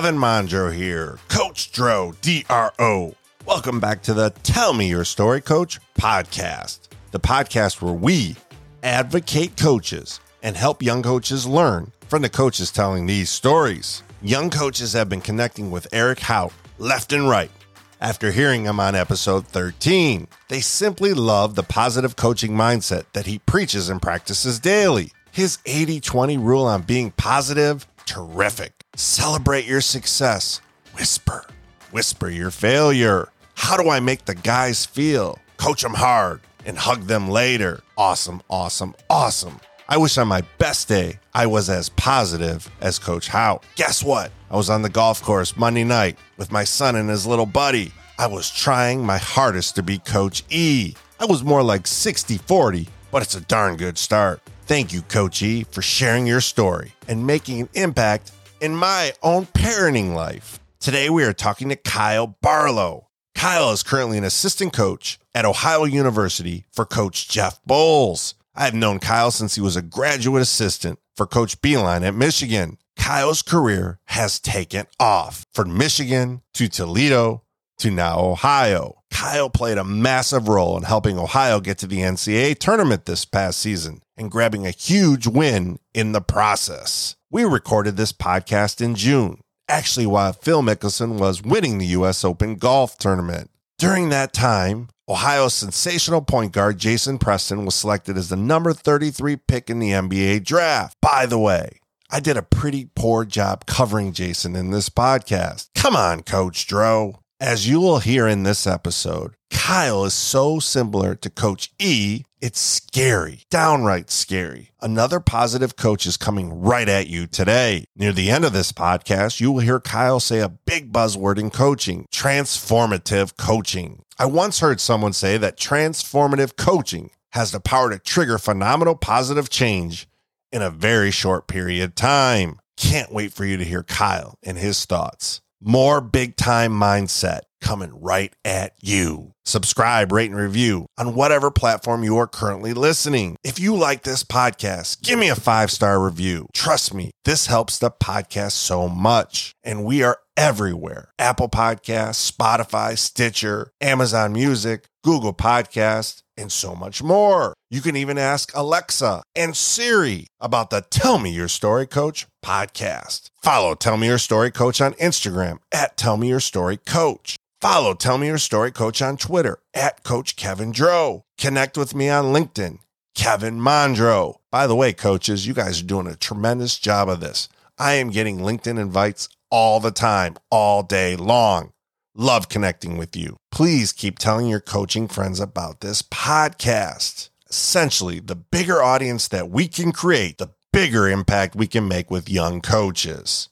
Kevin Mondro here, Coach Dro, D R O. Welcome back to the Tell Me Your Story Coach podcast, the podcast where we advocate coaches and help young coaches learn from the coaches telling these stories. Young coaches have been connecting with Eric Hout left and right. After hearing him on episode 13, they simply love the positive coaching mindset that he preaches and practices daily. His 80 20 rule on being positive, terrific. Celebrate your success. Whisper, whisper your failure. How do I make the guys feel? Coach them hard and hug them later. Awesome, awesome, awesome. I wish on my best day I was as positive as Coach Hout. Guess what? I was on the golf course Monday night with my son and his little buddy. I was trying my hardest to be Coach E. I was more like 60 40, but it's a darn good start. Thank you, Coach E, for sharing your story and making an impact in my own parenting life. Today we are talking to Kyle Barlow. Kyle is currently an assistant coach at Ohio University for Coach Jeff Boals. I've known Kyle since he was a graduate assistant for Coach Beilein at Michigan. Kyle's career has taken off from Michigan to Toledo to now Ohio. Kyle played a massive role in helping Ohio get to the NCAA tournament this past season and grabbing a huge win in the process. We recorded this podcast in June, actually, while Phil Mickelson was winning the U.S. Open golf tournament. During that time, Ohio's sensational point guard Jason Preston was selected as the number 33 pick in the NBA draft. By the way, I did a pretty poor job covering Jason in this podcast. Come on, Coach Dro. As you will hear in this episode, Kyle is so similar to Coach E, it's scary, downright scary. Another positive coach is coming right at you today. Near the end of this podcast, you will hear Kyle say a big buzzword in coaching transformative coaching. I once heard someone say that transformative coaching has the power to trigger phenomenal positive change in a very short period of time. Can't wait for you to hear Kyle and his thoughts. More big time mindset coming right at you. Subscribe, rate, and review on whatever platform you are currently listening. If you like this podcast, give me a five star review. Trust me, this helps the podcast so much. And we are everywhere Apple Podcasts, Spotify, Stitcher, Amazon Music, Google Podcasts, and so much more. You can even ask Alexa and Siri about the Tell Me Your Story Coach podcast. Follow Tell Me Your Story Coach on Instagram at Tell Me Your Story Coach. Follow Tell Me Your Story Coach on Twitter at Coach Kevin Dro. Connect with me on LinkedIn, Kevin Mondro. By the way, coaches, you guys are doing a tremendous job of this. I am getting LinkedIn invites all the time, all day long. Love connecting with you. Please keep telling your coaching friends about this podcast. Essentially, the bigger audience that we can create, the bigger impact we can make with young coaches.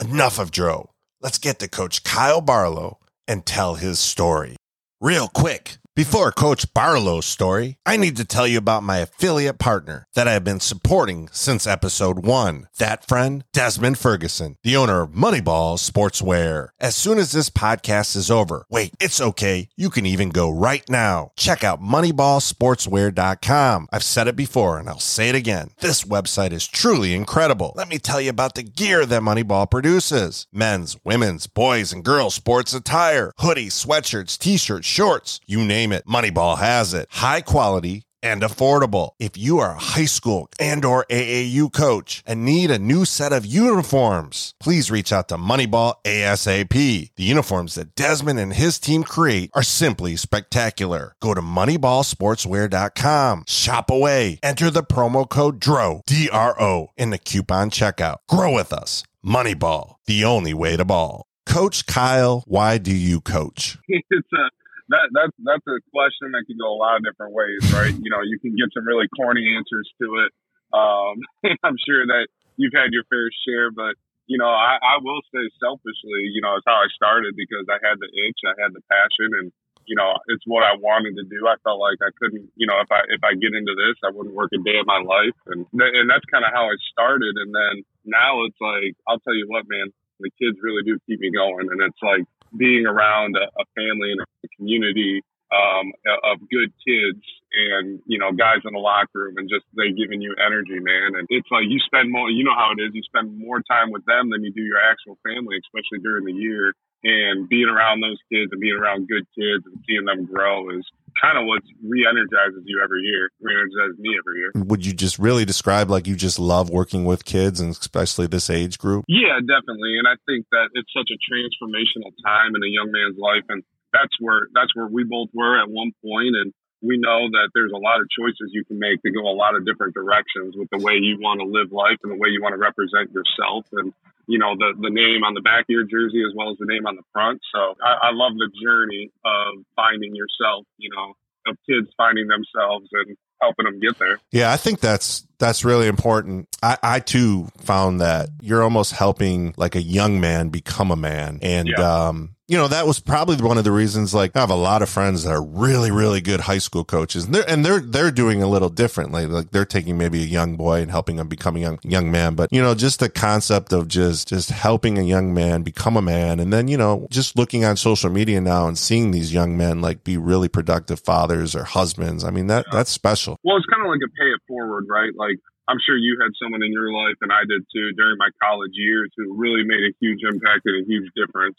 Enough of Dro. Let's get to Coach Kyle Barlow and tell his story. Real quick, before Coach Barlow's story, I need to tell you about my affiliate partner that I have been supporting since episode one. That friend, Desmond Ferguson, the owner of Moneyball Sportswear. As soon as this podcast is over, wait, it's okay. You can even go right now. Check out moneyballsportswear.com. I've said it before and I'll say it again. This website is truly incredible. Let me tell you about the gear that Moneyball produces men's, women's, boys, and girls sports attire, hoodies, sweatshirts, t shirts, shorts, you name it. Moneyball has it. High quality and affordable. If you are a high school and or AAU coach and need a new set of uniforms, please reach out to Moneyball ASAP. The uniforms that Desmond and his team create are simply spectacular. Go to moneyballsportswear.com, shop away, enter the promo code DRO, D-R-O in the coupon checkout. Grow with us. Moneyball, the only way to ball. Coach Kyle, why do you coach? it's a that that's that's a question that can go a lot of different ways, right? you know, you can get some really corny answers to it. Um, I'm sure that you've had your fair share, but you know, I, I will say selfishly, you know, it's how I started because I had the itch, I had the passion, and you know, it's what I wanted to do. I felt like I couldn't, you know, if I if I get into this, I wouldn't work a day of my life, and and that's kind of how I started. And then now it's like, I'll tell you what, man, the kids really do keep me going, and it's like being around a, a family and a community um, of good kids and you know guys in the locker room and just they giving you energy man. And it's like you spend more you know how it is you spend more time with them than you do your actual family especially during the year and being around those kids and being around good kids and seeing them grow is kind of what re-energizes you every year re-energizes me every year. Would you just really describe like you just love working with kids and especially this age group? Yeah definitely. And i think that it's such a transformational time in a young man's life. And that's where that's where we both were at one point. And we know that there's a lot of choices you can make to go a lot of different directions with the way you want to live life and the way you want to represent yourself and you know the the name on the back of your jersey as well as the name on the front so I, I love the journey of finding yourself you know of kids finding themselves and helping them get there. Yeah, I think that's that's really important. I, I too found that you're almost helping like a young man become a man. And yeah. um, you know, that was probably one of the reasons, like, I have a lot of friends that are really, really good high school coaches and they're, and they're, they're doing a little differently. Like they're taking maybe a young boy and helping him become a young, young man. But, you know, just the concept of just, just helping a young man become a man. And then, you know, just looking on social media now and seeing these young men like be really productive fathers or husbands. I mean, that, that's special. Well, it's kind of like a pay it forward, right? Like, I'm sure you had someone in your life, and I did too, during my college years, who really made a huge impact and a huge difference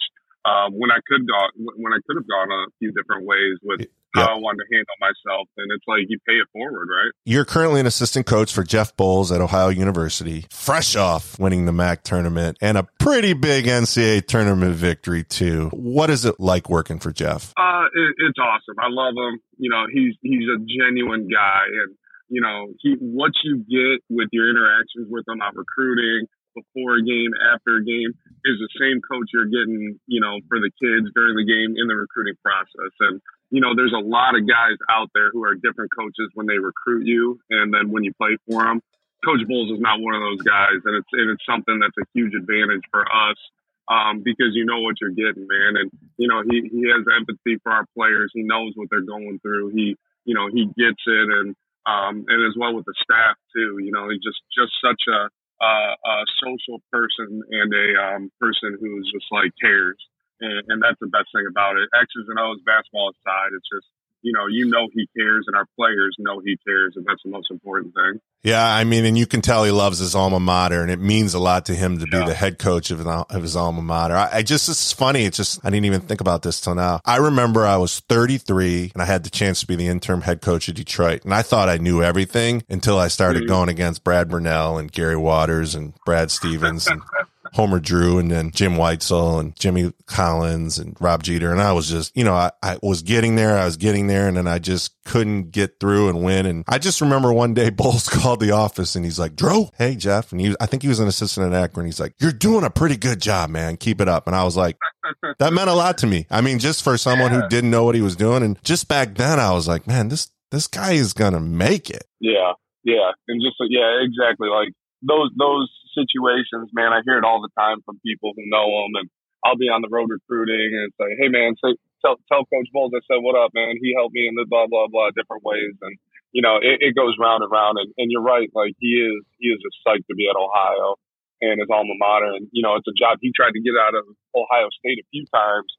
um, when I could go when I could have gone a few different ways with how I wanted to handle myself. And it's like you pay it forward, right? You're currently an assistant coach for Jeff Boals at Ohio University, fresh off winning the MAC tournament and a pretty big NCAA tournament victory too. What is it like working for Jeff? Uh, it, it's awesome. I love him. You know, he's he's a genuine guy, and you know, he what you get with your interactions with him on recruiting, before a game, after a game, is the same coach you're getting, you know, for the kids during the game in the recruiting process. And, you know, there's a lot of guys out there who are different coaches when they recruit you and then when you play for them. Coach Boals is not one of those guys, and it's and it's something that's a huge advantage for us um, because you know what you're getting, man. And you know he he has empathy for our players. He knows what they're going through. He you know he gets it, and um, and as well with the staff too. You know he's just just such a uh, a social person and a um, person who's just like cares. And, and that's the best thing about it. X's and O's basketball aside, it's just you know, you know he cares, and our players know he cares, and that's the most important thing. Yeah, I mean, and you can tell he loves his alma mater, and it means a lot to him to yeah. be the head coach of, of his alma mater. I, I, just, it's funny. It's just, I didn't even think about this till now. I remember I was 33 and I had the chance to be the interim head coach of Detroit, and I thought I knew everything until I started mm-hmm. going against Brad Brownell and Gary Waters and Brad Stevens and Homer Drew and then Jim Whitesell and Jimmy Collins and Rob Jeter. And I was just, you know, I, I was getting there. I was getting there and then I just couldn't get through and win. And I just remember one day Boals called the office and he's like, Drew, hey, Jeff. And he, I think he was an assistant at Akron. He's like, you're doing a pretty good job, man. Keep it up. And I was like, that meant a lot to me. I mean, just for someone yeah. who didn't know what he was doing. And just back then I was like, man, this, this guy is going to make it. Yeah. Yeah. And just, yeah, exactly. Like those, those, situations, man, I hear it all the time from people who know them, and I'll be on the road recruiting and say, "Hey, man, say, tell tell Coach Boals I said what up, man. He helped me in the blah blah blah different ways, and you know, it, it goes round and round. And, and you're right, like he is he is just psyched to be at Ohio and his alma mater, and you know, it's a job he tried to get out of Ohio State a few times,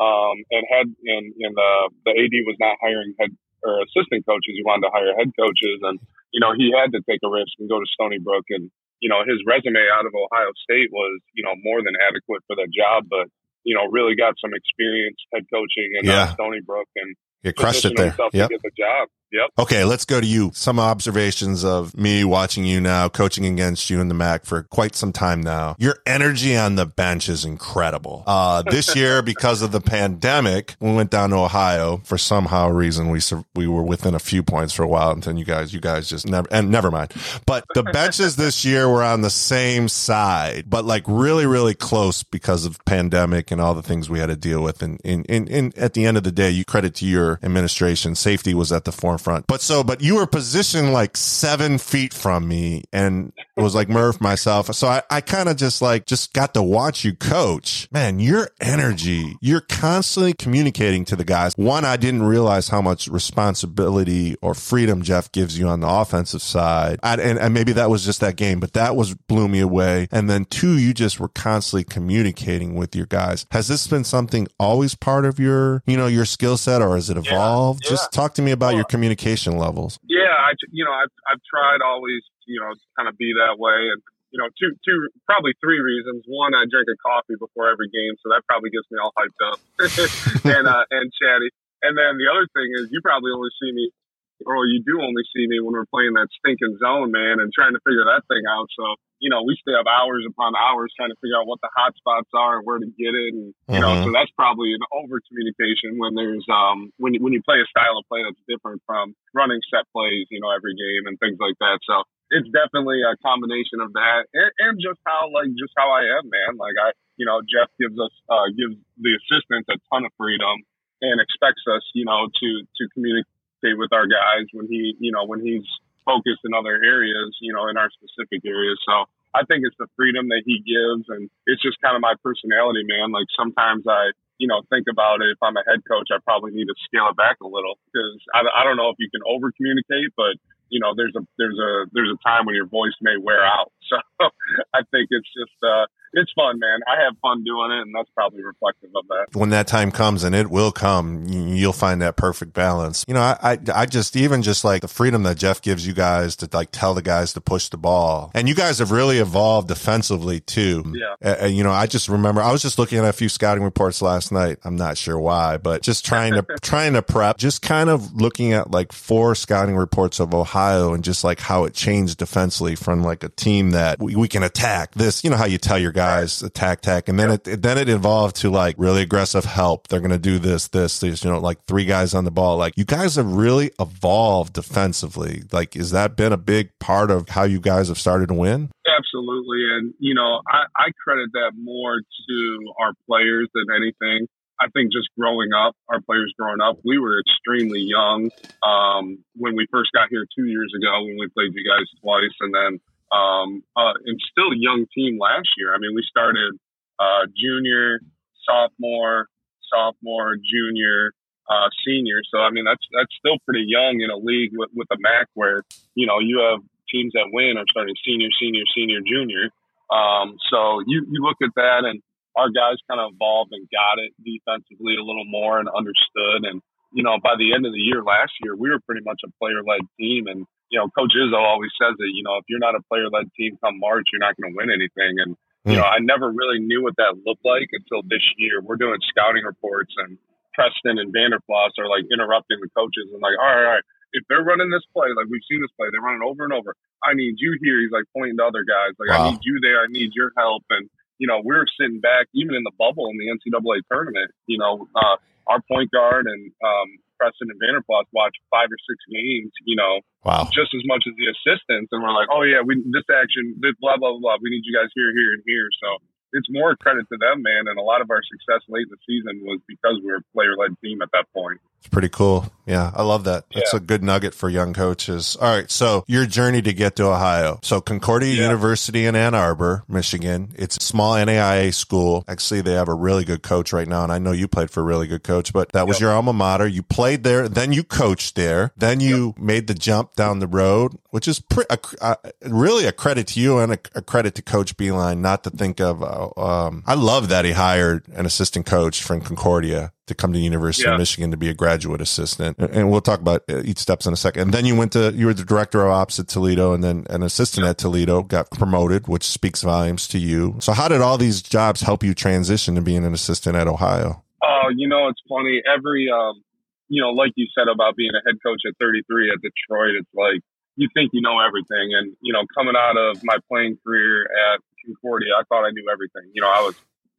um, and had and and the the AD was not hiring head or assistant coaches. He wanted to hire head coaches, and you know, he had to take a risk and go to Stony Brook and you know, his resume out of Ohio State was, you know, more than adequate for that job, but, you know, really got some experience head coaching in uh, yeah. uh, Stony Brook and you crushed it there. Yep. get the job. Yep. Okay, let's go to you. Some observations of me watching you now, coaching against you in the MAC for quite some time now. Your energy on the bench is incredible. Uh, this year, because of the pandemic, we went down to Ohio for somehow reason. We we were within a few points for a while, and then you guys, you guys just never and never mind. But the benches this year were on the same side, but like really, really close because of pandemic and all the things we had to deal with. And in, in, in at the end of the day, you credit to your administration. Safety was at the forefront. But so, but you were positioned like seven feet from me. And it was like Murph, myself. So I, I kind of just like, just got to watch you coach. Man, your energy, you're constantly communicating to the guys. One, I didn't realize how much responsibility or freedom Jeff gives you on the offensive side. I, and, and maybe that was just that game, but that was blew me away. And then two, you just were constantly communicating with your guys. Has this been something always part of your, you know, your skill set or has it evolved? Yeah, yeah. Just talk to me about well, your communication levels. Yeah. I, you know, I've, I've tried always, you know, kind of be that way. And, you know, two, two, probably three reasons. One, I drink a coffee before every game, so that probably gets me all hyped up and uh, and chatty. And then the other thing is, you probably only see me, or you do only see me when we're playing that stinking zone, man, and trying to figure that thing out. So you know, we stay up hours upon hours trying to figure out what the hot spots are and where to get it. And, you mm-hmm. know, so that's probably an over communication when there's, um, when, when you play a style of play that's different from running set plays, you know, every game and things like that. So it's definitely a combination of that and, and just how, like, just how I am, man. Like I, you know, Jeff gives us, uh, gives the assistants a ton of freedom and expects us, you know, to, to communicate with our guys when he, you know, when he's, focused in other areas, you know, in our specific areas. So I think it's the freedom that he gives, and it's just kind of my personality, man. Like sometimes I, you know, think about it. If I'm a head coach, I probably need to scale it back a little because I, I don't know if you can over communicate, but you know, there's a there's a there's a time when your voice may wear out. So I think it's just uh, it's fun, man. I have fun doing it, and that's probably reflective of that. When that time comes, and it will come, you'll find that perfect balance. You know, I, I, I just even just like the freedom that Jeff gives you guys to like tell the guys to push the ball, and you guys have really evolved defensively too. Yeah. Uh, you know, I just remember I was just looking at a few scouting reports last night. I'm not sure why, but just trying to trying to prep, just kind of looking at like four scouting reports of Ohio and just like how it changed defensively from like a team that we, we can attack this. You know how you tell your guys attack tech and then it then it evolved to like really aggressive help. They're to do this this there's you know like three guys on the ball. Like you guys have really evolved defensively. Like is that been a big part of how you guys have started to win? Absolutely. And you know i, I credit that more to our players than anything. I think just growing up, our players growing up, we were extremely young um, when we first got here two years ago when we played you guys twice, and then um, uh, and still a young team last year. I mean, we started uh, junior, sophomore, sophomore, junior, uh, senior. So I mean, that's that's still pretty young in a league with with a MAC where you know you have teams that win are starting senior, senior, senior, junior. Um, so you you look at that and our guys kind of evolved and got it defensively a little more and understood and you know, by the end of the year last year, we were pretty much a player led team. And, you know, Coach Izzo always says that, you know, if you're not a player led team come March, you're not going to win anything. And, you know, I never really knew what that looked like until this year. We're doing scouting reports and Preston and Vanderplas are like interrupting the coaches and like, all right, all right, if they're running this play, like we've seen this play, they're running over and over. I need you here. He's like pointing to other guys, like wow. I need you there. I need your help. And you know, we're sitting back even in the bubble in the NCAA tournament. You know, uh, our point guard and um, Preston and Vanderplas watch five or six games, you know, wow. just as much as the assistants. And we're like, oh, yeah, we this action, this blah, blah, blah. We need you guys here, here, and here. So it's more credit to them, man. And a lot of our success late in the season was because we were a player led team at that point. It's pretty cool. Yeah, I love that. That's yeah. a good nugget for young coaches. All right, so your journey to get to Ohio. So Concordia yeah. University in Ann Arbor, Michigan. It's a small NAIA school. Actually, they have a really good coach right now, and I know you played for a really good coach. But that was yep. your alma mater. You played there, then you coached there, then you yep. made the jump down the road, which is pre- a, a, really a credit to you and a, a, credit to Coach Beilein. Not to think of. Uh, um, I love that he hired an assistant coach from Concordia to come to the University yeah. of Michigan to be a graduate assistant. And we'll talk about uh, each steps in a second. And then you went to, you were the director of ops at Toledo and then an assistant yeah. at Toledo, got promoted, which speaks volumes to you. So how did all these jobs help you transition to being an assistant at Ohio? Oh, you know, it's funny. Every, um, you know, like you said about being a head coach at 33 at Detroit, it's like you think you know everything. And, you know, coming out of my playing career at Concordia, I thought I knew everything. You know, I was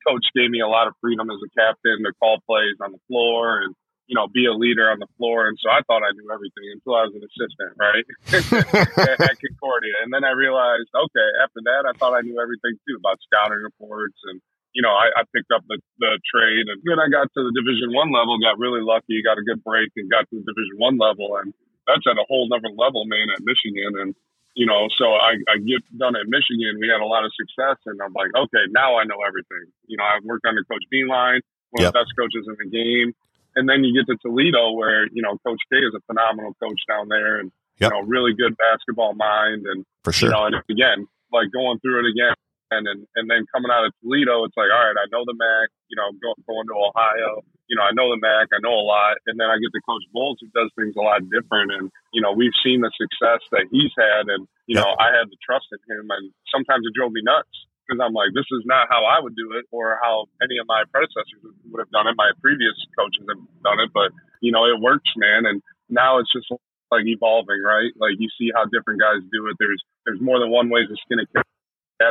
coach gave me a lot of freedom as a captain to call plays on the floor and you know be a leader on the floor. And so I thought I knew everything until I was an assistant, right, at, Concordia. And then I realized, okay, after that, I thought I knew everything too about scouting reports and. You know, I, I picked up the, the trade, and then I got to the Division One level. Got really lucky, got a good break, and got to the Division One level, and that's at a whole other level, man, at Michigan. And you know, so I, I get done at Michigan. We had a lot of success, and I'm like, okay, now I know everything. You know, I've worked under Coach Beilein, one yep. of the best coaches in the game. And then you get to Toledo, where you know Coach K is a phenomenal coach down there, and yep. you know, really good basketball mind. And for sure, you know, and again, like going through it again, and and, and then coming out of Toledo, it's like, all right, I know the MAC. You know, go, going to Ohio, you know, I know the MAC, I know a lot, and then I get to Coach Boals, who does things a lot different. And you know, we've seen the success that he's had, and you know, I had the trust in him, and sometimes it drove me nuts because I'm like, this is not how I would do it, or how any of my predecessors would have done it. My previous coaches have done it, but you know, it works, man. And now it's just like evolving, right? Like you see how different guys do it. There's there's more than one way to skin a cat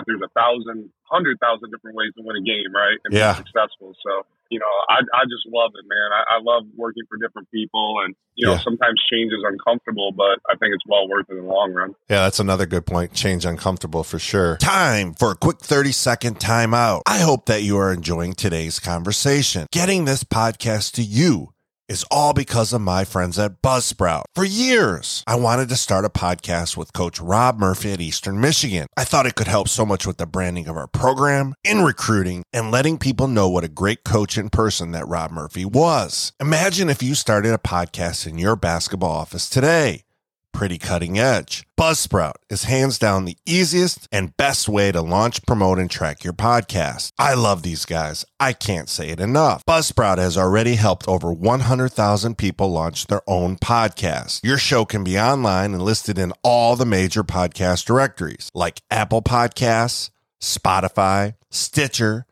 there's a thousand, hundred thousand different ways to win a game, right? And yeah. be successful. So, you know, I, I just love it, man. I, I love working for different people and, you know, yeah. sometimes change is uncomfortable, but I think it's well worth it in the long run. Yeah, that's another good point. Change uncomfortable for sure. Time for a quick 30 second timeout. I hope that you are enjoying today's conversation. Getting this podcast to you is all because of my friends at Buzzsprout. For years, I wanted to start a podcast with Coach Rob Murphy at Eastern Michigan. I thought it could help so much with the branding of our program, in recruiting, and letting people know what a great coach and person that Rob Murphy was. Imagine if you started a podcast in your basketball office today pretty cutting edge. Buzzsprout is hands down the easiest and best way to launch, promote, and track your podcast. I love these guys. I can't say it enough. Buzzsprout has already helped over 100,000 people launch their own podcast. Your show can be online and listed in all the major podcast directories like Apple Podcasts, Spotify, Stitcher,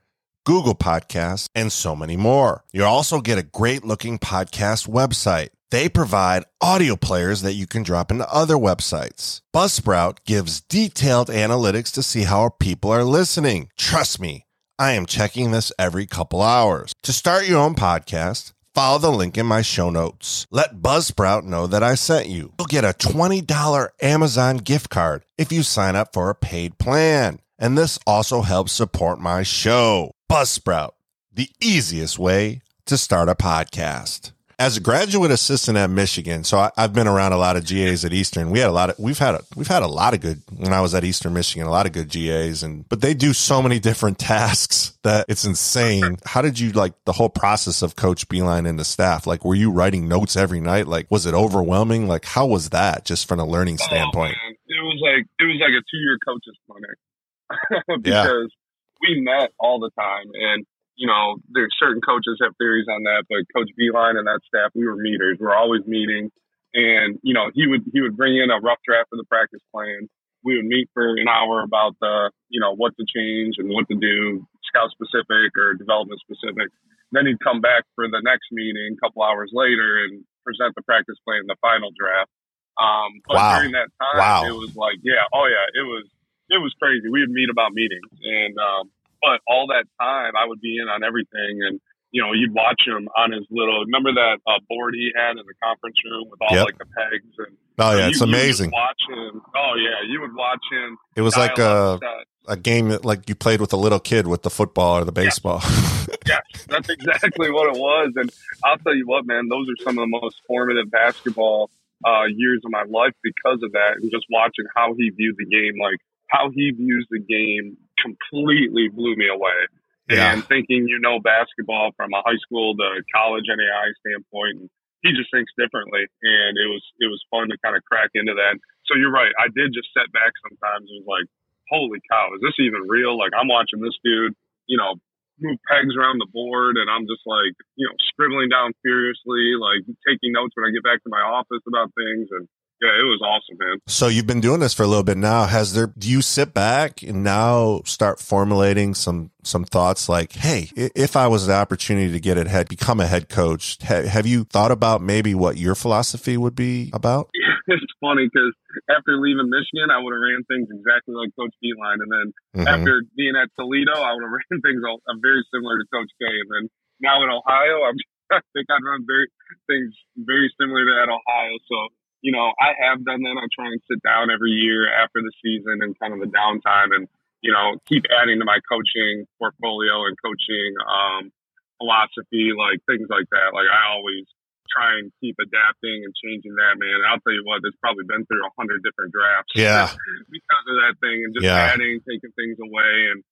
Google Podcasts, and so many more. You'll also get a great looking podcast website. They provide audio players that you can drop into other websites. Buzzsprout gives detailed analytics to see how people are listening. Trust me, I am checking this every couple hours. To start your own podcast, follow the link in my show notes. Let Buzzsprout know that I sent you. You'll get a $20 Amazon gift card if you sign up for a paid plan. And this also helps support my show. Buzzsprout, the easiest way to start a podcast as a graduate assistant at Michigan, so I, have been around a lot of GAs at Eastern. We had a lot of we've had a, we've had a lot of good when I was at Eastern Michigan, a lot of good GAs, and but they do so many different tasks that it's insane. How did you like the whole process of Coach Beilein and the staff? Like, were you writing notes every night? Like, was it overwhelming? Like, how was that just from a learning oh, standpoint? Oh, it was like it was like a two year coaches clinic because yeah. we met all the time and you know, there's certain coaches have theories on that, but Coach Beilein and that staff, we were meters. We're always meeting, and you know, he would he would bring in a rough draft of the practice plan. We would meet for an hour about the, you know, what to change and what to do, scout specific or development specific. Then he'd come back for the next meeting a couple hours later and present the practice plan, the final draft. Um, but wow. during that time, wow. it was like, yeah, oh yeah, it was it was crazy. We would meet about meetings, and um, but all that time, I would be in on everything, and you know, you'd watch him on his little. Remember that uh, board he had in the conference room with all yep. like the pegs and. Oh yeah, it's amazing. watch him. Oh yeah, you would watch him. It was like a a game that like you played with a little kid with the football or the baseball. yes, that's exactly what it was. And I'll tell you what, man, those are some of the most formative basketball uh, years of my life because of that, and just watching how he viewed the game, like how he views the game completely blew me away. Yeah. And thinking you know basketball from a high school to college NAI standpoint, and he just thinks differently. And it was it was fun to kind of crack into that. So you're right. I did just set back sometimes. It was like, holy cow, is this even real? Like I'm watching this dude, you know, move pegs around the board, and I'm just like, you know, scribbling down furiously, like taking notes when I get back to my office about things, and yeah, it was awesome, man. So you've been doing this for a little bit now. Has there? Do you sit back and now start formulating some some thoughts like, hey, if I was the opportunity to get it, head become a head coach, have you thought about maybe what your philosophy would be about? it's funny because after leaving Michigan, I would have ran things exactly like Coach Beilein, and then mm-hmm. after being at Toledo, I would have ran things I'm very similar to Coach K, and then now in Ohio, I'm I think I'd run very things very similar to at Ohio. So you know, I have done that. I try and sit down every year after the season and kind of the downtime and, you know, keep adding to my coaching portfolio and coaching um, philosophy, like things like that. Like I always try and keep adapting and changing that, man. I'll tell you what, it's probably been through a hundred different drafts. Yeah. because of that thing and just Yeah. adding, taking things away and,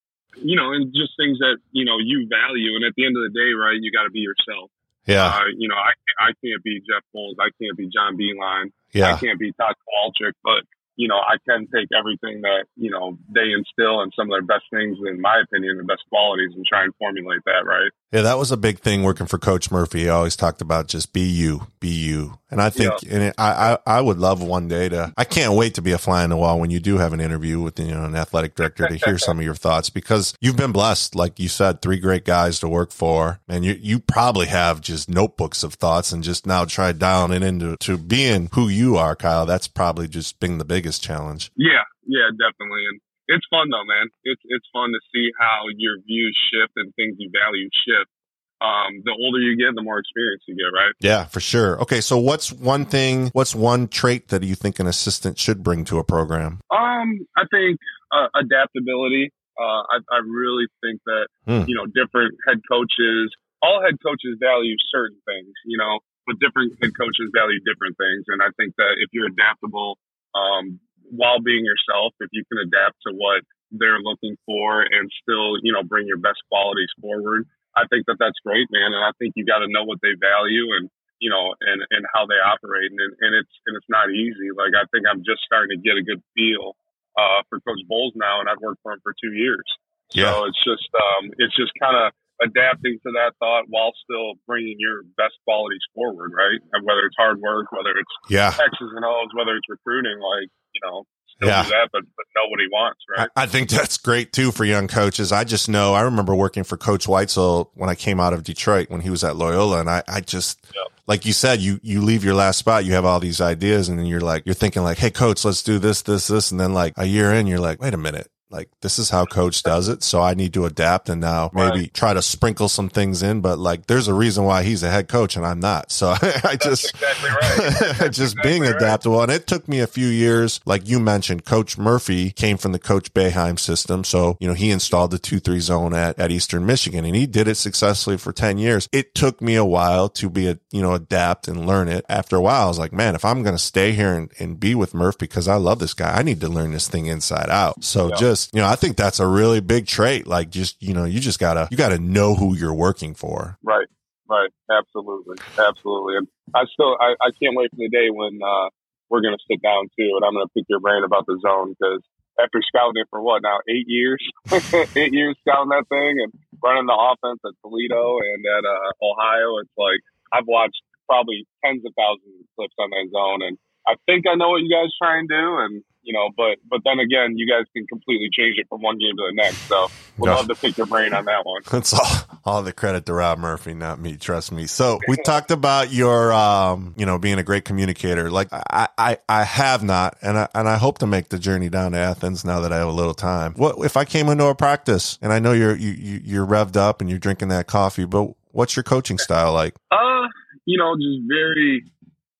you know, and just things that, you know, you value. And at the end of the day, right, you got to be yourself. Yeah. Uh, you know, I, I can't be Jeff Boals. I can't be John Beilein. I Yeah. can't be Tod Kowalczyk, but you know, I can take everything that, you know, they instill and some of their best things, in my opinion, the best qualities and try and formulate that, right? Yeah, that was a big thing working for Coach Murphy. He always talked about just be you, be you. And I think, and it, I, I, I would love one day to, I can't wait to be a fly on the wall when you do have an interview with, you know, an athletic director to hear some of your thoughts because you've been blessed. Like you said, three great guys to work for and you, you probably have just notebooks of thoughts and just now try dialing it into, to being who you are, Kyle. That's probably just been the biggest challenge. Yeah, yeah, definitely. And it's fun though, man. It's it's fun to see how your views shift and things you value shift. Um, the older you get, the more experience you get, right? Yeah, for sure. Okay. So what's one thing, what's one trait that you think an assistant should bring to a program? Um, I think uh, adaptability. Uh, I, I really think that Hmm. you know different head coaches, all head coaches value certain things, you know, but different head coaches value different things. And I think that if you're adaptable, um, while being yourself, if you can adapt to what they're looking for and still, you know, bring your best qualities forward, I think that that's great, man. And I think you got to know what they value and you know, and and how they operate, and and it's and it's not easy. Like I think I'm just starting to get a good feel uh, for Coach Boals now, and I've worked for him for two years. Yeah. So it's just um, it's just kind of adapting to that thought while still bringing your best qualities forward, right? And whether it's hard work, whether it's Yeah. X's and O's, whether it's recruiting, like you know, still Yeah. do that, but but he wants, right? I, I think that's great too for young coaches. I just know I remember working for Coach Whitesell when I came out of Detroit when he was at Loyola, and I, I just Yep. like you said, you you leave your last spot, you have all these ideas, and then you're like you're thinking like, hey coach, let's do this, this, this, and then like a year in, you're like, wait a minute. Like this is how coach does it. So I need to adapt and now maybe Right. try to sprinkle some things in, but like there's a reason why he's a head coach and I'm not. So I just, exactly right. just exactly being right. adaptable. And it took me a few years. Like you mentioned, Coach Murphy came from the Coach Boeheim system. So, you know, he installed the 2-3 zone at, at Eastern Michigan and he did it successfully for 10 years. It took me a while to be a, you know, adapt and learn it. After a while, I was like, man, if I'm going to stay here and, and be with Murph because I love this guy, I need to learn this thing inside out. So Yeah. just, you know, I think that's a really big trait. Like just, you know, you just gotta, you gotta know who you're working for. Right, right, absolutely, absolutely. And I still, I, I can't wait for the day when uh, we're going to sit down too, and I'm going to pick your brain about the zone because after scouting it for what now eight years, eight years scouting that thing and running the offense at Toledo and at uh, Ohio, it's like I've watched probably tens of thousands of clips on that zone, and I think I know what you guys try and do, and you know, but but then again, you guys can completely change it from one game to the next. So we'd love to pick your brain on that one. That's all, all the credit to Rob Murphy, not me. Trust me. So we talked about your, um, you know, being a great communicator. Like I, I, I have not, and I, and I hope to make the journey down to Athens now that I have a little time. What if I came into a practice and I know you're, you, you, you're revved up and you're drinking that coffee, but what's your coaching style like? Uh, you know, just very,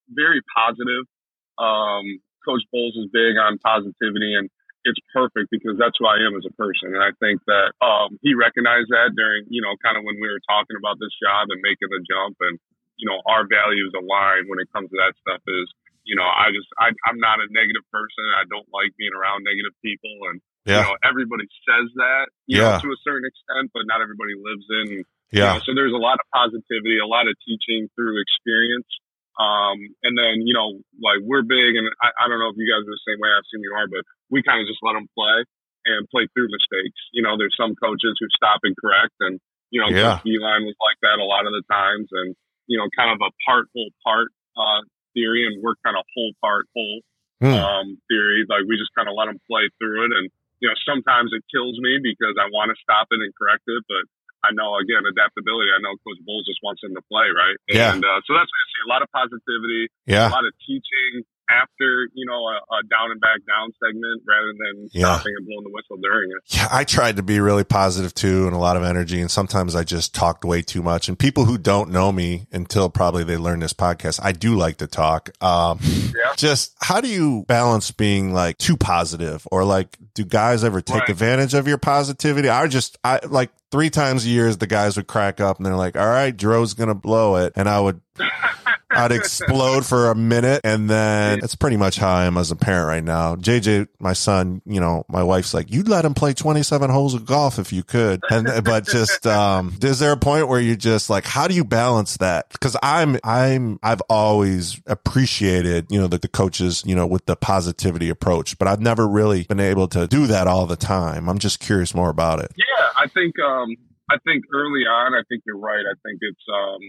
very positive. Um, Coach Boals is big on positivity, and it's perfect because that's who I am as a person. And I think that um, he recognized that during, you know, kind of when we were talking about this job and making the jump, and you know, our values align when it comes to that stuff. Is you know, I just I, I'm not a negative person. I don't like being around negative people, and you know, everybody says that, you Yeah. know, to a certain extent, but not everybody lives in you yeah, know, so there's a lot of positivity, a lot of teaching through experience. Um, and then, you know, like we're big, and I, I don't know if you guys are the same way I've seen you are, but we kind of just let them play and play through mistakes. You know, there's some coaches who stop and correct, and you know, Yeah. Beilein was like that a lot of the times, and you know, kind of a part whole part uh, theory, and we're kind of whole part whole Hmm. um, theory. Like we just kind of let them play through it, and you know, sometimes it kills me because I want to stop it and correct it, but I know again adaptability. I know Coach Boals just wants him to play, right? Yeah. And uh, so that's what I see. A lot of positivity, yeah. a lot of teaching after you know a, a down and back down segment, rather than Yeah. stopping and blowing the whistle during it. yeah. I tried to be really positive too, and a lot of energy. And sometimes I just talked way too much. And people who don't know me until probably they learn this podcast, I do like to talk. Um, Yeah. just how do you balance being like too positive or like do guys ever take Right. advantage of your positivity i just i like three times a year the guys would crack up and they're like all right Dro's gonna blow it and i would I'd explode for a minute, and then it's pretty much how I am as a parent right now. JJ, my son, you know, my wife's like, you'd let him play 27 holes of golf if you could. And, but just, um, is there a point where you just like, how do you balance that? Cause I'm, I'm, I've always appreciated, you know, the, the coaches, you know, with the positivity approach, but I've never really been able to do that all the time. I'm just curious more about it. Yeah. I think, um, I think early on, I think you're right. I think it's, um,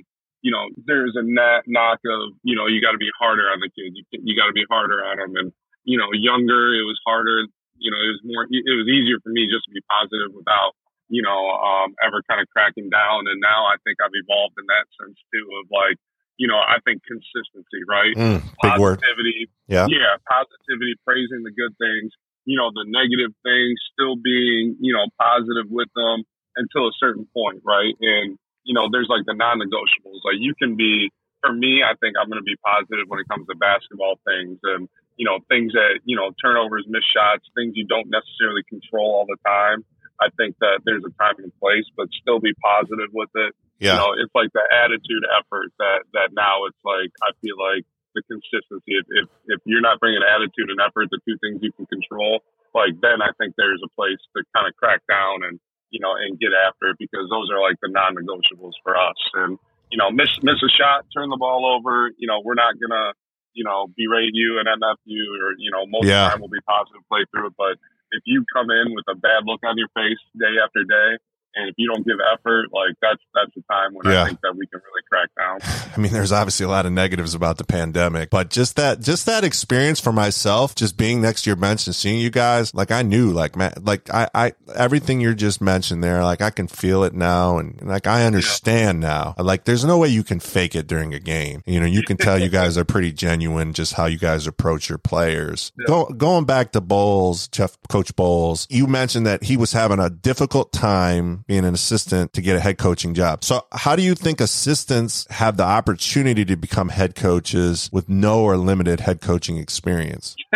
you know, there's a knock of, you know, you got to be harder on the kids. You, you got to be harder on them. And, you know, younger, it was harder. You know, it was more, it was easier for me just to be positive without, you know, um, ever kind of cracking down. And now I think I've evolved in that sense too of like, you know, I think consistency, right? Mm, big positivity. Word. Yeah. Yeah. Positivity, praising the good things, you know, the negative things, still being, you know, positive with them until a certain point, right? And, you know, there's like the non-negotiables. Like you can be, for me, I think I'm going to be positive when it comes to basketball things and, you know, things that, you know, turnovers, missed shots, things you don't necessarily control all the time. I think that there's a time and place, but still be positive with it. Yeah. You know, it's like the attitude effort that, that now it's like, I feel like the consistency. If, if, if you're not bringing attitude and effort, the two things you can control, like then I think there's a place to kind of crack down and, you know, and get after it because those are like the non-negotiables for us. And you know, miss miss a shot, turn the ball over. You know, we're not gonna, you know, berate you and MF you, or you know, most yeah. of the time we'll be positive play through it. But if you come in with a bad look on your face day after day, and if you don't give effort, like that's that's the time when Yeah. I think that we can really crack down. I mean, there's obviously a lot of negatives about the pandemic, but just that, just that experience for myself, just being next to your bench and seeing you guys, like I knew, like, man, like I, I, everything you're just mentioned there, like I can feel it now. And like, I understand now, like, there's no way you can fake it during a game. You know, you can tell you guys are pretty genuine, just how you guys approach your players. Go, going back to Boals, Jeff, Coach Boals, you mentioned that he was having a difficult time being an assistant to get a head coaching job. So how do you think assistants have the opportunity to become head coaches with no or limited head coaching experience?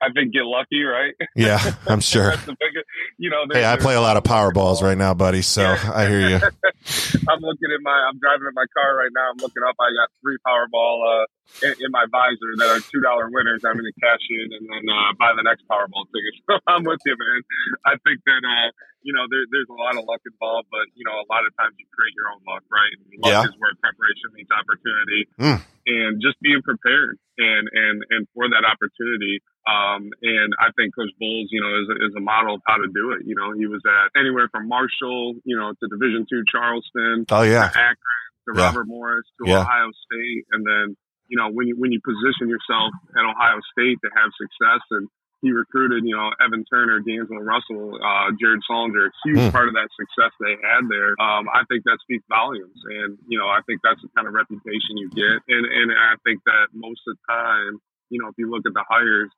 I think get lucky, right? Yeah, I'm sure. Biggest, you know, Hey, I play a lot of power balls right now, buddy. So I hear you. I'm looking at my, I'm driving in my car right now. I'm looking up. I got three Powerball uh, in, in my visor that are two dollar winners. I'm going to cash in and then uh, buy the next Powerball ticket. So I'm with you, man. I think that uh, you know there, there's a lot of luck involved, but you know a lot of times you create your own luck, right? And luck Yeah. is where preparation meets opportunity, Mm. and just being prepared and and and for that opportunity. Um, and I think Coach Boals, you know, is a, is a model of how to do it. You know, he was at anywhere from Marshall, you know, to Division two Charleston, Oh yeah. to Akron, to Yeah. Robert Morris, to Yeah. Ohio State, and then you know when you when you position yourself at Ohio State to have success, and he recruited you know Evan Turner, D'Angelo Russell, uh, Jared Sullinger, a huge Hmm. part of that success they had there. Um, I think that speaks volumes, and you know I think that's the kind of reputation you get, and and I think that most of the time. You know, if you look at the hires,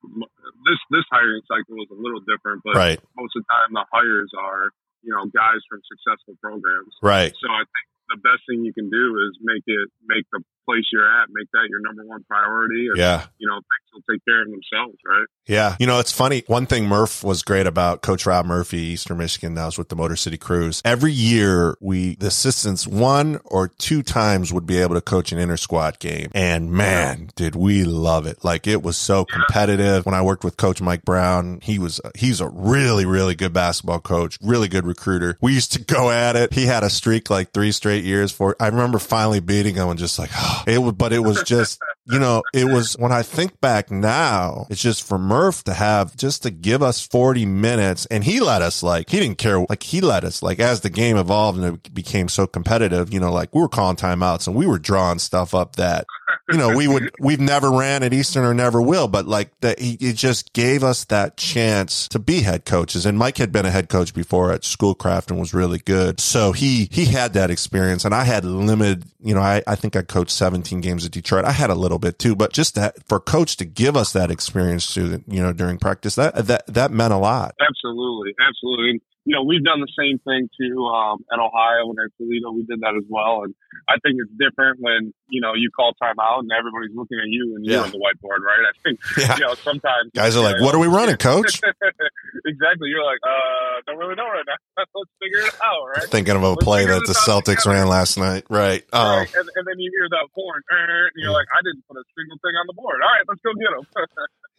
this this hiring cycle is a little different, but Right. most of the time the hires are, you know, guys from successful programs. Right. So I think the best thing you can do is make it make the place you're at, make that your number one priority, and Yeah. you know things will take care of themselves, right? Yeah. You know, it's funny. One thing Murph was great about Coach Rob Murphy, Eastern Michigan, that was with the Motor City Cruise. Every year we, the assistants one or two times would be able to coach an inter squad game. And man, did we love it. Like it was so competitive. When I worked with Coach Mike Brown, he was, he's a really, really good basketball coach, really good recruiter. We used to go at it. He had a streak like three straight years for, I remember finally beating him and just like, it but it was just, you know, it was when I think back now, it's just for Murph to have just to give us 40 minutes and he let us like, he didn't care. Like he let us like as the game evolved and it became so competitive, you know, like we were calling timeouts and we were drawing stuff up that, you know, we would, we've never ran at Eastern or never will, but like that, he, it just gave us that chance to be head coaches. And Mike had been a head coach before at Schoolcraft and was really good. So he, he had that experience and I had limited, you know, I, I think I coached 17 games at Detroit. I had a little bit too, but just that for coach to give us that experience to, you know, during practice, that, that, that meant a lot. Absolutely, absolutely. You know, we've done the same thing too um, at Ohio and at Toledo. We did that as well, and I think it's different when you know you call timeout and everybody's looking at you and you're Yeah. on the whiteboard, right? I think Yeah. you know sometimes Guys are like, what are we running, coach? exactly. You're like, uh, don't really know right now. Let's figure it out, right? Thinking of a Let's play that the Celtics together. ran last night. Right. Um, right. And, and then you hear that horn, er, and you're like, I didn't put a single thing on the board. All right, let's go get them.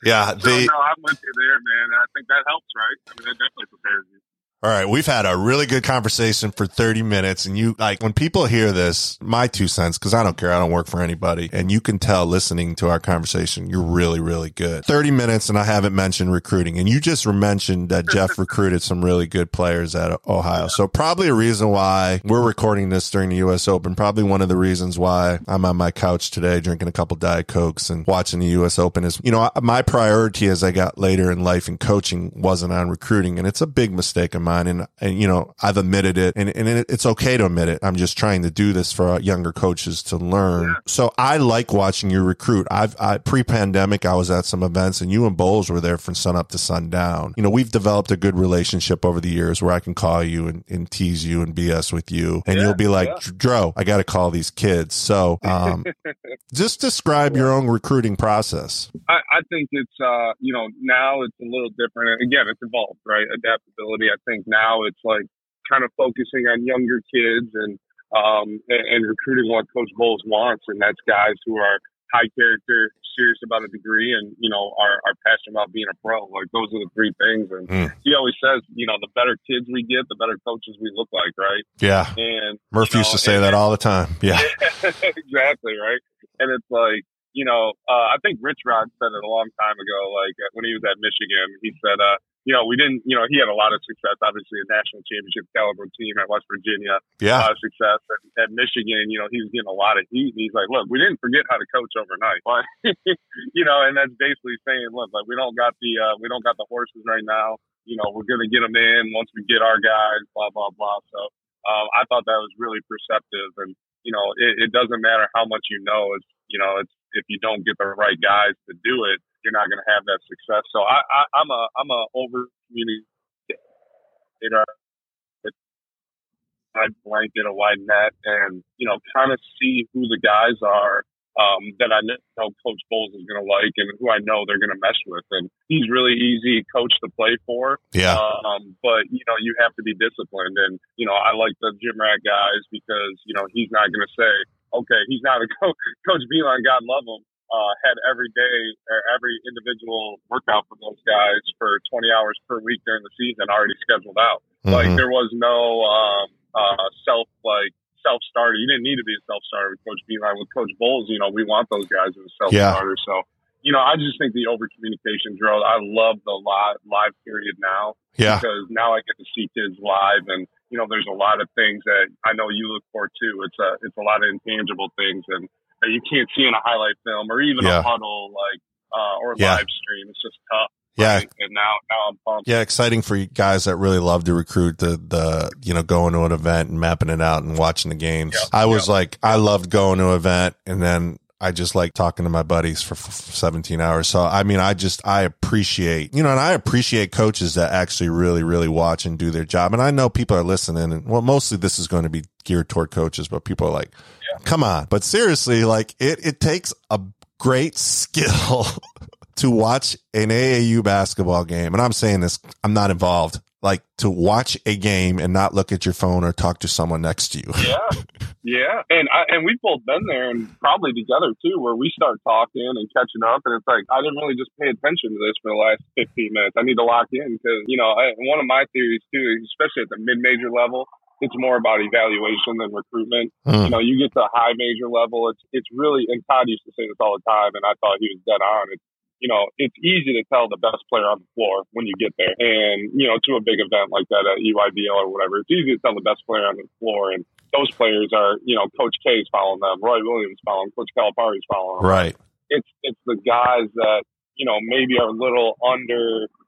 yeah. so, no, I'm with you there, man. I think that helps, right? I mean, that definitely prepares you. All right, we've had a really good conversation for 30 minutes and you like when people hear this, my two cents cuz I don't care, I don't work for anybody and you can tell listening to our conversation you're really really good. 30 minutes and I haven't mentioned recruiting and you just mentioned that Jeff recruited some really good players at Ohio. So probably a reason why we're recording this during the US Open, probably one of the reasons why I'm on my couch today drinking a couple diet cokes and watching the US Open is, you know, my priority as I got later in life and coaching wasn't on recruiting and it's a big mistake of mine and, and you know i've admitted it and, and it's okay to admit it. I'm just trying to do this for younger coaches to learn. Yeah. so i like watching you recruit. I've I, pre-pandemic i was at some events and you and Boals were there from sun up to sundown. You know we've developed a good relationship over the years where i can call you and, and tease you and bs with you. And Yeah, you'll be like yeah. dro i gotta call these kids. So um just describe your own recruiting process. I, I think it's uh you know now it's a little different. And again it's evolved right? Adaptability I think now it's like kind of focusing on younger kids and um and, and recruiting what Coach Boals wants and that's guys who are high character serious about a degree and you know are, are passionate about being a pro like those are the three things and Mm. he always says you know the better kids we get the better coaches we look like right yeah and murph you used to say and- that all the time yeah exactly right. And it's like you know, uh, I think Rich Rod said it a long time ago. Like uh, when he was at Michigan, he said, uh, you know, we didn't, you know, he had a lot of success. Obviously, a national championship caliber team at West Virginia, a yeah lot of success at, at Michigan. You know, he was getting a lot of heat. And he's like, look, we didn't forget how to coach overnight. Like, you know, and that's basically saying, look, like we don't got the uh, we don't got the horses right now. You know, we're gonna get them in once we get our guys. Blah blah blah. So um, I thought that was really perceptive, and you know, it, it doesn't matter how much you know. It's you know, it's if you don't get the right guys to do it, you're not going to have that success. So I, I, I'm a I'm a over communicator. I blanket a wide net and you know kind of see who the guys are um, that I know Coach Boals is going to like and who I know they're going to mesh with. And he's really easy coach to play for. yeah Um, but you know, you have to be disciplined, and you know, I like the gym rat guys because you know he's not going to say, okay, he's not a coach. Coach Beilein, God love him, uh, had every day or every individual workout for those guys for 20 hours per week during the season already scheduled out. Like Mhm. there was no um, uh, self like self starter. You didn't need to be a self starter with Coach Beilein. With Coach Boals, you know, we want those guys as a self Yeah. starters. So. You know, I just think the over communication drill. I love the live live period now yeah because now I get to see kids live, and you know, there's a lot of things that I know you look for too. It's a it's a lot of intangible things, and that you can't see in a highlight film or even Yeah. a huddle like uh, or Yeah. live stream. It's just tough. yeah right? And now now I'm pumped. Yeah, exciting for you guys that really love to recruit the the you know going to an event and mapping it out and watching the games. Yeah, I was like, I loved going to an event, and then I just like talking to my buddies for f- 17 hours. So I mean, I just I appreciate you know, and I appreciate coaches that actually really really watch and do their job. And I know people are listening, and well, mostly this is going to be geared toward coaches, but people are like, come on. But seriously, like it it takes a great skill to watch an AAU basketball game, and I'm saying this, I'm not involved. Like to watch a game and not look at your phone or talk to someone next to you. Yeah, yeah, and I, and we've both been there and probably together too, where we start talking and catching up, and it's like I didn't really just pay attention to this for the last 15 minutes. I need to lock in because you know I, one of my theories too, especially at the mid-major level, it's more about evaluation than recruitment. Mm. You know, you get to high major level, it's it's really and Tod used to say this all the time, and I thought he was dead on. It's you know, it's easy to tell the best player on the floor when you get there. And, you know, to a big event like that at EYBL or whatever, it's easy to tell the best player on the floor. And those players are, you know, Coach K's following them, Roy Williams following, Coach Calipari's following them. Right. It's it's the guys that, you know, maybe are a little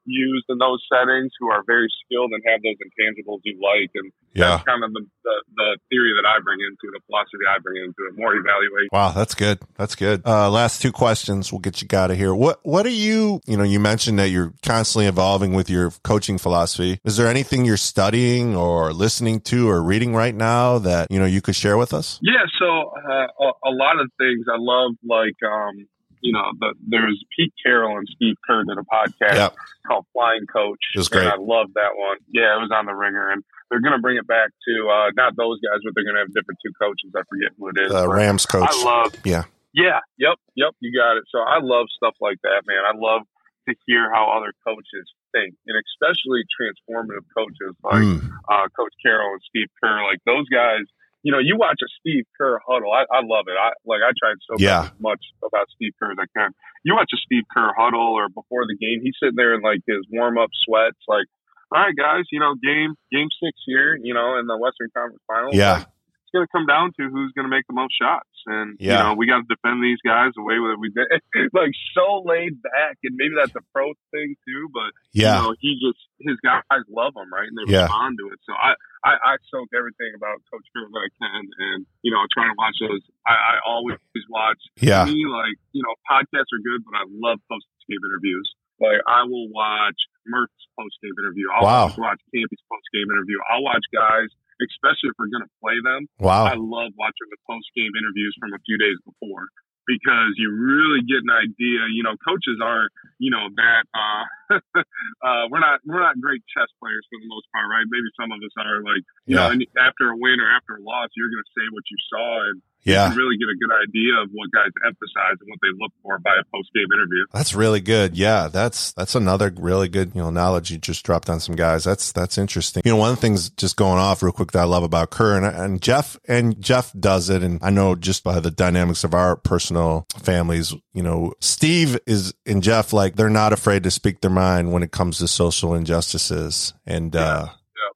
underused in those settings who are very skilled and have those intangibles you like. And Yeah. that's kind of the, the, the theory that I bring into it, the philosophy I bring into it, more evaluation. Wow, that's good. That's good. Uh, last two questions. We'll get you out of here. What What are you? You know, you mentioned that you're constantly evolving with your coaching philosophy. Is there anything you're studying or listening to or reading right now that you know you could share with us? Yeah, so uh, a, a lot of things I love, like um, you know, the, there's Pete Carroll and Steve Kerr did a podcast Yep. called Flying Coach. It was and great. I love that one. Yeah, it was on the ringer. And they're going to bring it back to, uh, not those guys, but they're going to have different two coaches. I forget who it is. The Rams coach. I love. Yeah. Yeah. Yep. Yep. You got it. So I love stuff like that, man. I love to hear how other coaches think, and especially transformative coaches like Mm. uh, Coach Carroll and Steve Kerr. Like those guys, you know, you watch a Steve Kerr huddle. I, I love it. I like. I tried so Yeah. much about Steve Kerr as I can. You watch a Steve Kerr huddle or before the game, he's sitting there in like his warm up sweats, like. All right, guys. You know, game game six here. You know, in the Western Conference Finals. Yeah. Like, it's going to come down to who's going to make the most shots. And, Yeah. you know, we got to defend these guys the way that we did. like, so laid back. And maybe that's a pro thing, too. But, Yeah. you know, he just, his guys love him, right? And they Yeah. respond to it. So I, I, I soak everything about Coach Kerr that I can. And, you know, trying to watch those. I, I always watch. Yeah. Me, like, you know, podcasts are good, but I love post game interviews. Like, I will watch Murph's post game interview. I'll Wow. watch Campy's post game interview. I'll watch guys, especially if we're going to play them. Wow. I love watching the post game interviews from a few days before because you really get an idea. You know, coaches aren't, you know, that uh, uh, we're not we're not great chess players for the most part, right? Maybe some of us are. Like, you Yeah. know, and after a win or after a loss, you're going to say what you saw and Yeah. you really get a good idea of what guys emphasize and what they look for by a post game interview. That's really good. Yeah, that's that's another really good you know knowledge you just dropped on some guys. That's that's interesting. You know, one of the things just going off real quick that I love about Kerr and, and Jeff and Jeff does it, and I know just by the dynamics of our personal families, you know, Steve is and Jeff like they're not afraid to speak their mind when it comes to social injustices, and uh,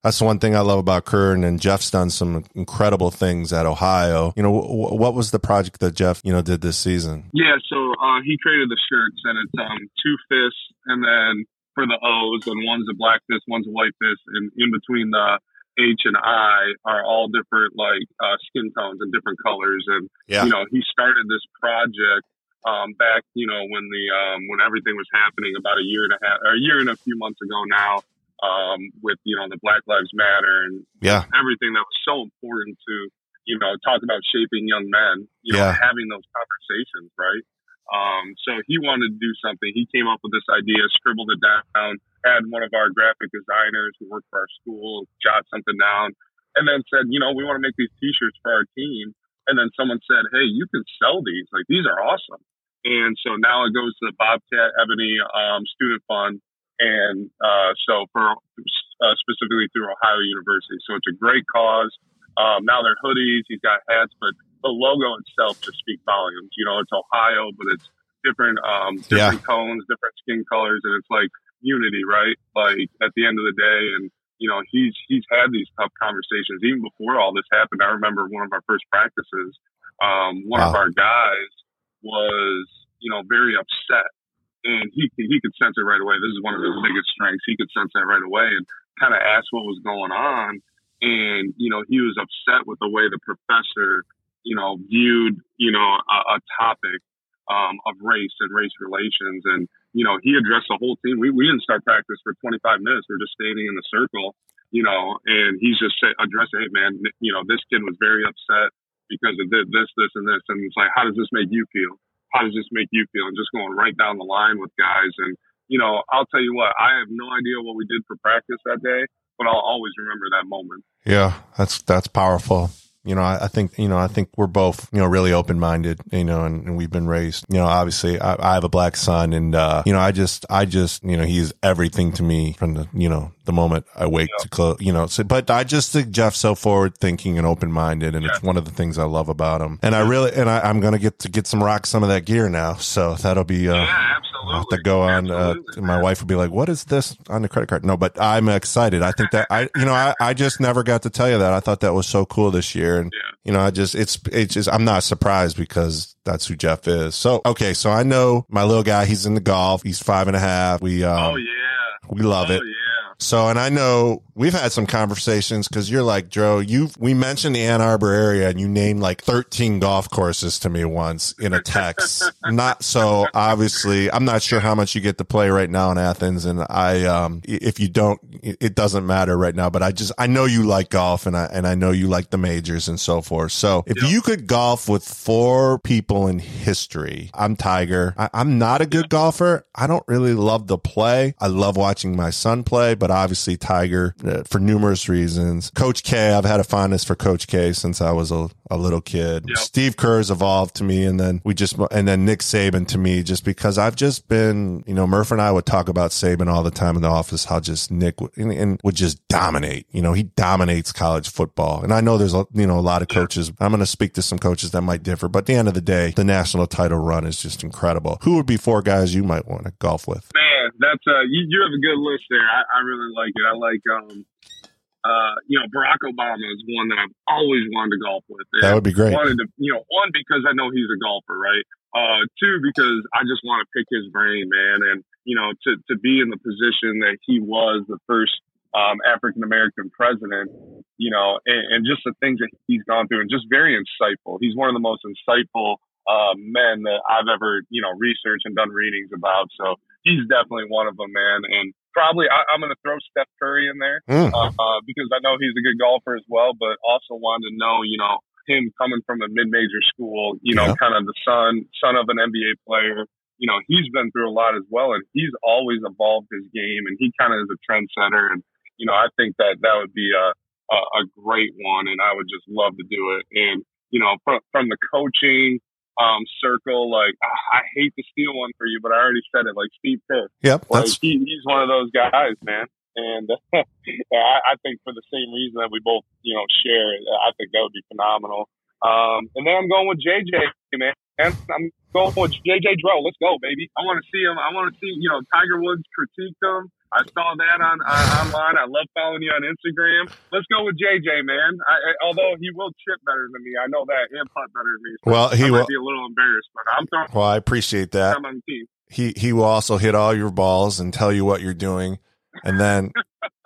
that's the one thing I love about Kerr and Jeff's done some incredible things at Ohio. You know, w- what was the project that Jeff, you know, did this season? Yeah, so uh, he created the shirts, and it's um, two fists, and then for the O's, and one's a black fist, one's a white fist, and in between the H and I are all different like uh, skin tones and different colors. And Yeah. you know, he started this project um, back, you know, when the um, when everything was happening about a year and a half, or a year and a few months ago now, um, with you know the Black Lives Matter and Yeah. everything that was so important to, you know, talk about shaping young men, you know, Yeah. having those conversations, right? Um, so he wanted to do something. He came up with this idea, scribbled it down, had one of our graphic designers who worked for our school jot something down, and then said, you know, we want to make these T-shirts for our team. And then someone said, hey, you can sell these. Like these are awesome. And so now it goes to the Bobcat Ebony um, Student Fund, and uh, so for uh, specifically through Ohio University. So it's a great cause. Um, now they're hoodies. He's got hats, but the logo itself just speaks volumes. You know, it's Ohio, but it's different, um, Yeah. different tones, different skin colors, and it's like unity, right? Like at the end of the day, and you know, he's he's had these tough conversations even before all this happened. I remember one of our first practices. Um, one of our guys was, you know, very upset, and he he could sense it right away. This is one of his biggest strengths. He could sense that right away, and kind of asked what was going on. And you know, he was upset with the way the professor, you know, viewed, you know, a, a topic um, of race and race relations. And you know, he addressed the whole team. We we didn't start practice for 25 minutes. We are just standing in the circle, you know, and he's just say, addressing, hey man, you know, this kid was very upset because it did this, this, and this. And it's like, how does this make you feel? How does this make you feel? And just going right down the line with guys. And, you know, I'll tell you what, I have no idea what we did for practice that day, but I'll always remember that moment. Yeah, that's that's powerful. You know, I, I think you know, I think we're both you know really open minded. You know, and, and we've been raised. You know, obviously, I, I have a black son, and uh, you know, I just, I just, you know, he's everything to me from the you know the moment I wake to close. You know, so but I just think Jeff's so forward thinking and open minded, and it's one of the things I love about him. And I really, and I, I'm gonna get to get some rock some of that gear now. So that'll be. Uh, yeah, absolutely. I'll have to go on. Uh, my wife would be like, "What is this on the credit card?" No, but I'm excited. I think that I, you know, I, I just never got to tell you that. I thought that was so cool this year, and Yeah. you know, I just it's it's just I'm not surprised because that's who Jeff is. So okay, so I know my little guy. He's in the golf. He's five and a half. We um, Oh yeah. we love oh it. yeah. So, and I know we've had some conversations because you're like, Dro, you we mentioned the Ann Arbor area and you named like 13 golf courses to me once in a text. not so obviously, I'm not sure how much you get to play right now in Athens. And I, um, if you don't, it doesn't matter right now, but I just, I know you like golf and I, and I know you like the majors and so forth. So if yep. you could golf with four people in history, I'm Tiger. I, am not a good golfer. I don't really love the play. I love watching my son play, but obviously Tiger uh, for numerous reasons. Coach K, I've had a fondness for Coach K since I was a, a little kid. Yep. Steve Kerr's evolved to me, and then we just and then Nick Saban to me, just because I've just been, you know, Murph and I would talk about Saban all the time in the office, how just Nick would, and, and would just dominate. You know, he dominates college football, and I know there's a you know a lot of coaches. I'm going to speak to some coaches that might differ, but at the end of the day, the national title run is just incredible. Who would be four guys you might want to golf with? Man, that's uh, you, you have a good list there. I, I really like it. I like um, uh, you know, Barack Obama is one that I've always wanted to golf with. And that would be great. Wanted to, you know, one because I know he's a golfer, right? Uh, two because I just want to pick his brain, man, and you know, to to be in the position that he was, the first um, African American president, you know, and, and, just the things that he's gone through, and just very insightful. He's one of the most insightful uh, men that I've ever, you know, researched and done readings about. So he's definitely one of them, man. And probably I, am going to throw Steph Curry in there mm. uh, uh, because I know he's a good golfer as well, but also wanted to know, you know, him coming from a mid-major school, you know, yeah. kind of the son son of an NBA player. You know, he's been through a lot as well, and he's always evolved his game, and he kind of is a trendsetter. And you know, I think that that would be a a, a great one, and I would just love to do it. And you know, from from the coaching um, circle. Like, I hate to steal one for you, but I already said it. Like Steve Kerr. Yep, like he, he's one of those guys, man. And I, I think for the same reason that we both, you know, share, I think that would be phenomenal. Um, and then I'm going with JJ, man. And I'm going with JJ Dro. Let's go, baby. I want to see him. I want to see, you know, Tiger Woods critique him. I saw that on uh, online. I love following you on Instagram. Let's go with JJ, man. I, I, although he will chip better than me, I know that, and putt better than me. So well, he I will be a little embarrassed, but I'm throwing. Well, I appreciate that. He he will also hit all your balls and tell you what you're doing, and then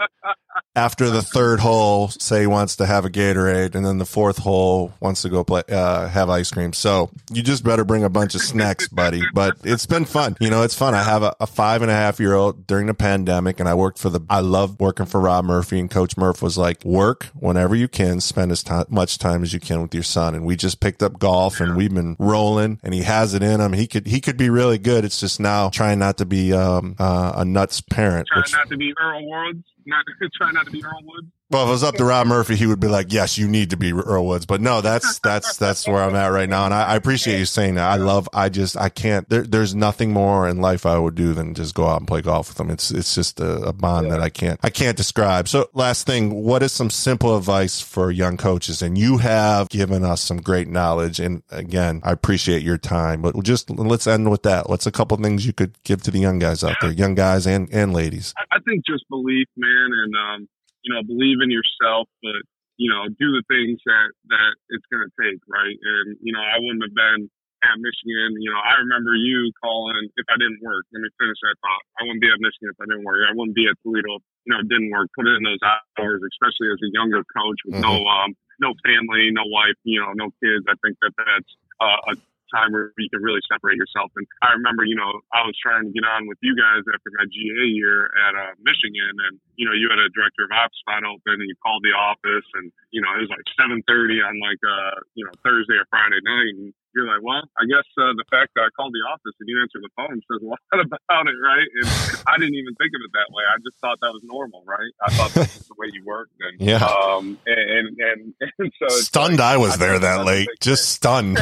after the third hole, say he wants to have a Gatorade, and then the fourth hole wants to go play uh, have ice cream. So you just better bring a bunch of snacks, buddy. But it's been fun. You know, it's fun. I have a, a five and a half year old during the pandemic, and I worked for the. I love working for Rob Murphy, and Coach Murph was like, work whenever you can, spend as t- much time as you can with your son. And we just picked up golf, and we've been rolling. And he has it in him. He could he could be really good. It's just now trying not to be um, uh, a nuts parent. Trying which, not to be Earl Woods not try not to be Earl Woods. Well, if it was up to Rob Murphy, he would be like, "Yes, you need to be Earl Woods." But no, that's that's that's where I'm at right now, and I, I appreciate you saying that. I love. I just I can't. There, there's nothing more in life I would do than just go out and play golf with them. It's it's just a, a bond yeah. that I can't I can't describe. So, last thing, what is some simple advice for young coaches? And you have given us some great knowledge, and again, I appreciate your time. But just let's end with that. What's a couple things you could give to the young guys out there, young guys and and ladies? I think just belief, man, and um, you know, believe in yourself, but you know, do the things that that it's going to take, right? And you know, I wouldn't have been at Michigan. You know, I remember you calling if I didn't work. Let me finish that thought. I wouldn't be at Michigan if I didn't work. I wouldn't be at Toledo. You know, it didn't work. Put in those hours, especially as a younger coach with mm-hmm. no um no family, no wife, you know, no kids. I think that that's uh, a time where you can really separate yourself. And I remember, you know, I was trying to get on with you guys after my GA year at uh, Michigan, and you know, you had a director of ops spot open, and you called the office, and you know, it was like 7:30 on like uh, you know Thursday or Friday night, and you're like, well, I guess uh, the fact that I called the office and you answered the phone says a lot about it, right? And I didn't even think of it that way. I just thought that was normal, right? I thought that was the way you worked. And, yeah. Um, and, and, and, so stunned like, I was I there that late, just stunned.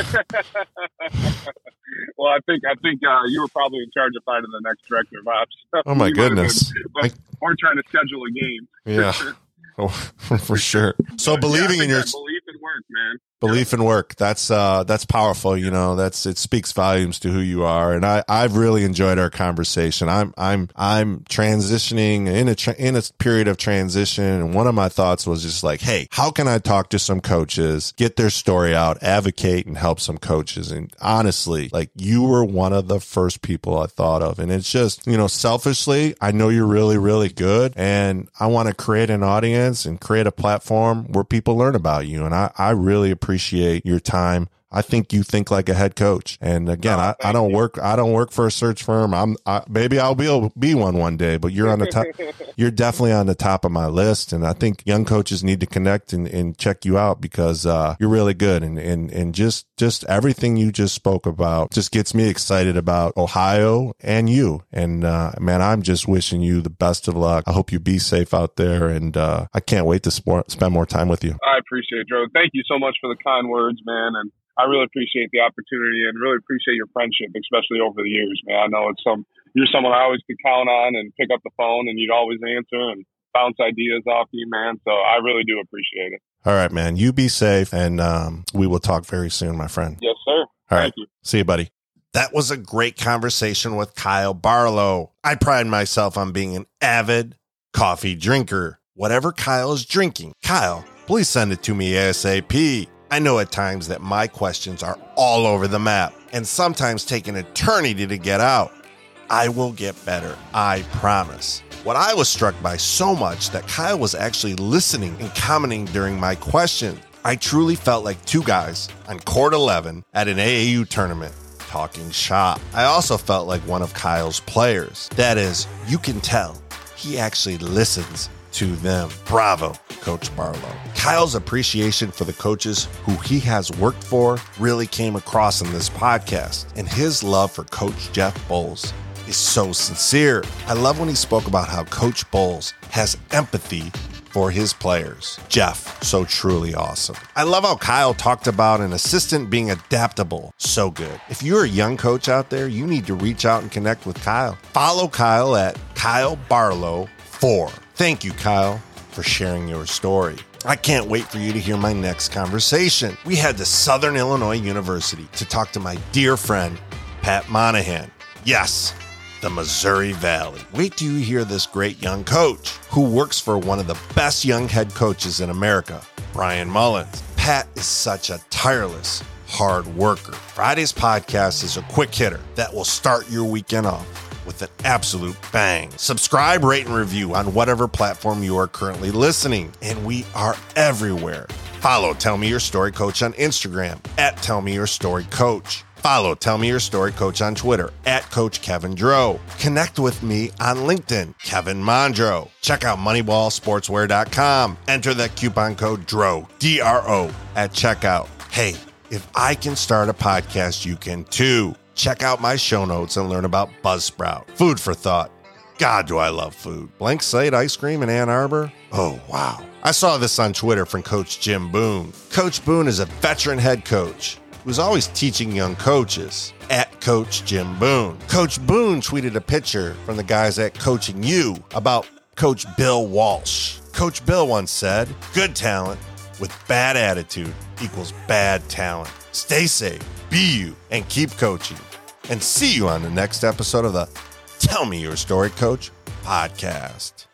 well, I think, I think, uh, you were probably in charge of finding the next director of ops. Oh my goodness. Been, or trying to schedule a game. Yeah. Oh, for sure. So believing yeah, in your belief in work, man. Belief and work. That's uh that's powerful you know. That's it speaks volumes to who you are. And i i've really enjoyed our conversation. I'm i'm i'm transitioning in a tra- in a period of transition and one of my thoughts was just like hey how can i talk to some coaches get their story out advocate and help some coaches? And honestly like you were one of the first people i thought of. And it's just you know selfishly i know you're really really good and i want to create an audience and create a platform where people learn about you. And i i really appreciate appreciate your time. I think you think like a head coach. And again, oh, I, I don't you. work, I don't work for a search firm. I'm, I, maybe I'll be, be one one day, but you're on the top, you're definitely on the top of my list. And I think young coaches need to connect and, and check you out because, uh, you're really good. And, and, and just, just everything you just spoke about just gets me excited about Ohio and you. And, uh, man, I'm just wishing you the best of luck. I hope you be safe out there. And, uh, I can't wait to spend more time with you. I appreciate it, Joe. Thank you so much for the kind words, man. And, I really appreciate the opportunity and really appreciate your friendship, especially over the years, man. I know it's some you're someone I always could count on and pick up the phone and you'd always answer and bounce ideas off you, man. So I really do appreciate it. All right, man. You be safe and um, we will talk very soon, my friend. Yes, sir. All Thank right. you. See you, buddy. That was a great conversation with Kyle Barlow. I pride myself on being an avid coffee drinker. Whatever Kyle is drinking, Kyle, please send it to me ASAP. I know at times that my questions are all over the map and sometimes take an eternity to get out. I will get better, I promise. What I was struck by so much that Kyle was actually listening and commenting during my question. I truly felt like two guys on court 11 at an AAU tournament talking shop. I also felt like one of Kyle's players. That is, you can tell he actually listens to them. Bravo, Coach Barlow. Kyle's appreciation for the coaches who he has worked for really came across in this podcast, and his love for Coach Jeff Boals is so sincere. I love when he spoke about how Coach Boals has empathy for his players. Jeff, so truly awesome. I love how Kyle talked about an assistant being adaptable. So good. If you're a young coach out there, you need to reach out and connect with Kyle. Follow Kyle at Kyle Barlow 4 Thank you, Kyle, for sharing your story. I can't wait for you to hear my next conversation. We head to Southern Illinois University to talk to my dear friend, Pat Monahan. Yes, the Missouri Valley. Wait till you hear this great young coach who works for one of the best young head coaches in America, Bryan Mullins. Pat is such a tireless, hard worker. Friday's podcast is a quick hitter that will start your weekend off with an absolute bang. Subscribe, rate, and review on whatever platform you are currently listening. And we are everywhere. Follow Tell Me Your Story Coach on Instagram at Tell Me Your Story Coach. Follow Tell Me Your Story Coach on Twitter at Coach Kevin Dro. Connect with me on LinkedIn, Kevin Mondro. Check out MoneyballSportswear.com. Enter the coupon code DRO, D R O, at checkout. Hey, if I can start a podcast, you can too. Check out my show notes and learn about Buzzsprout. Food for thought. God, do I love food. Blank Slate ice cream in Ann Arbor? Oh, wow. I saw this on Twitter from Coach Jim Boone. Coach Boone is a veteran head coach who's always teaching young coaches at Coach Jim Boone. Coach Boone tweeted a picture from the guys at Coaching You about Coach Bill Walsh. Coach Bill once said, Good talent with bad attitude equals bad talent. Stay safe, be you, and keep coaching and see you on the next episode of the Tell Me Your Story Coach podcast.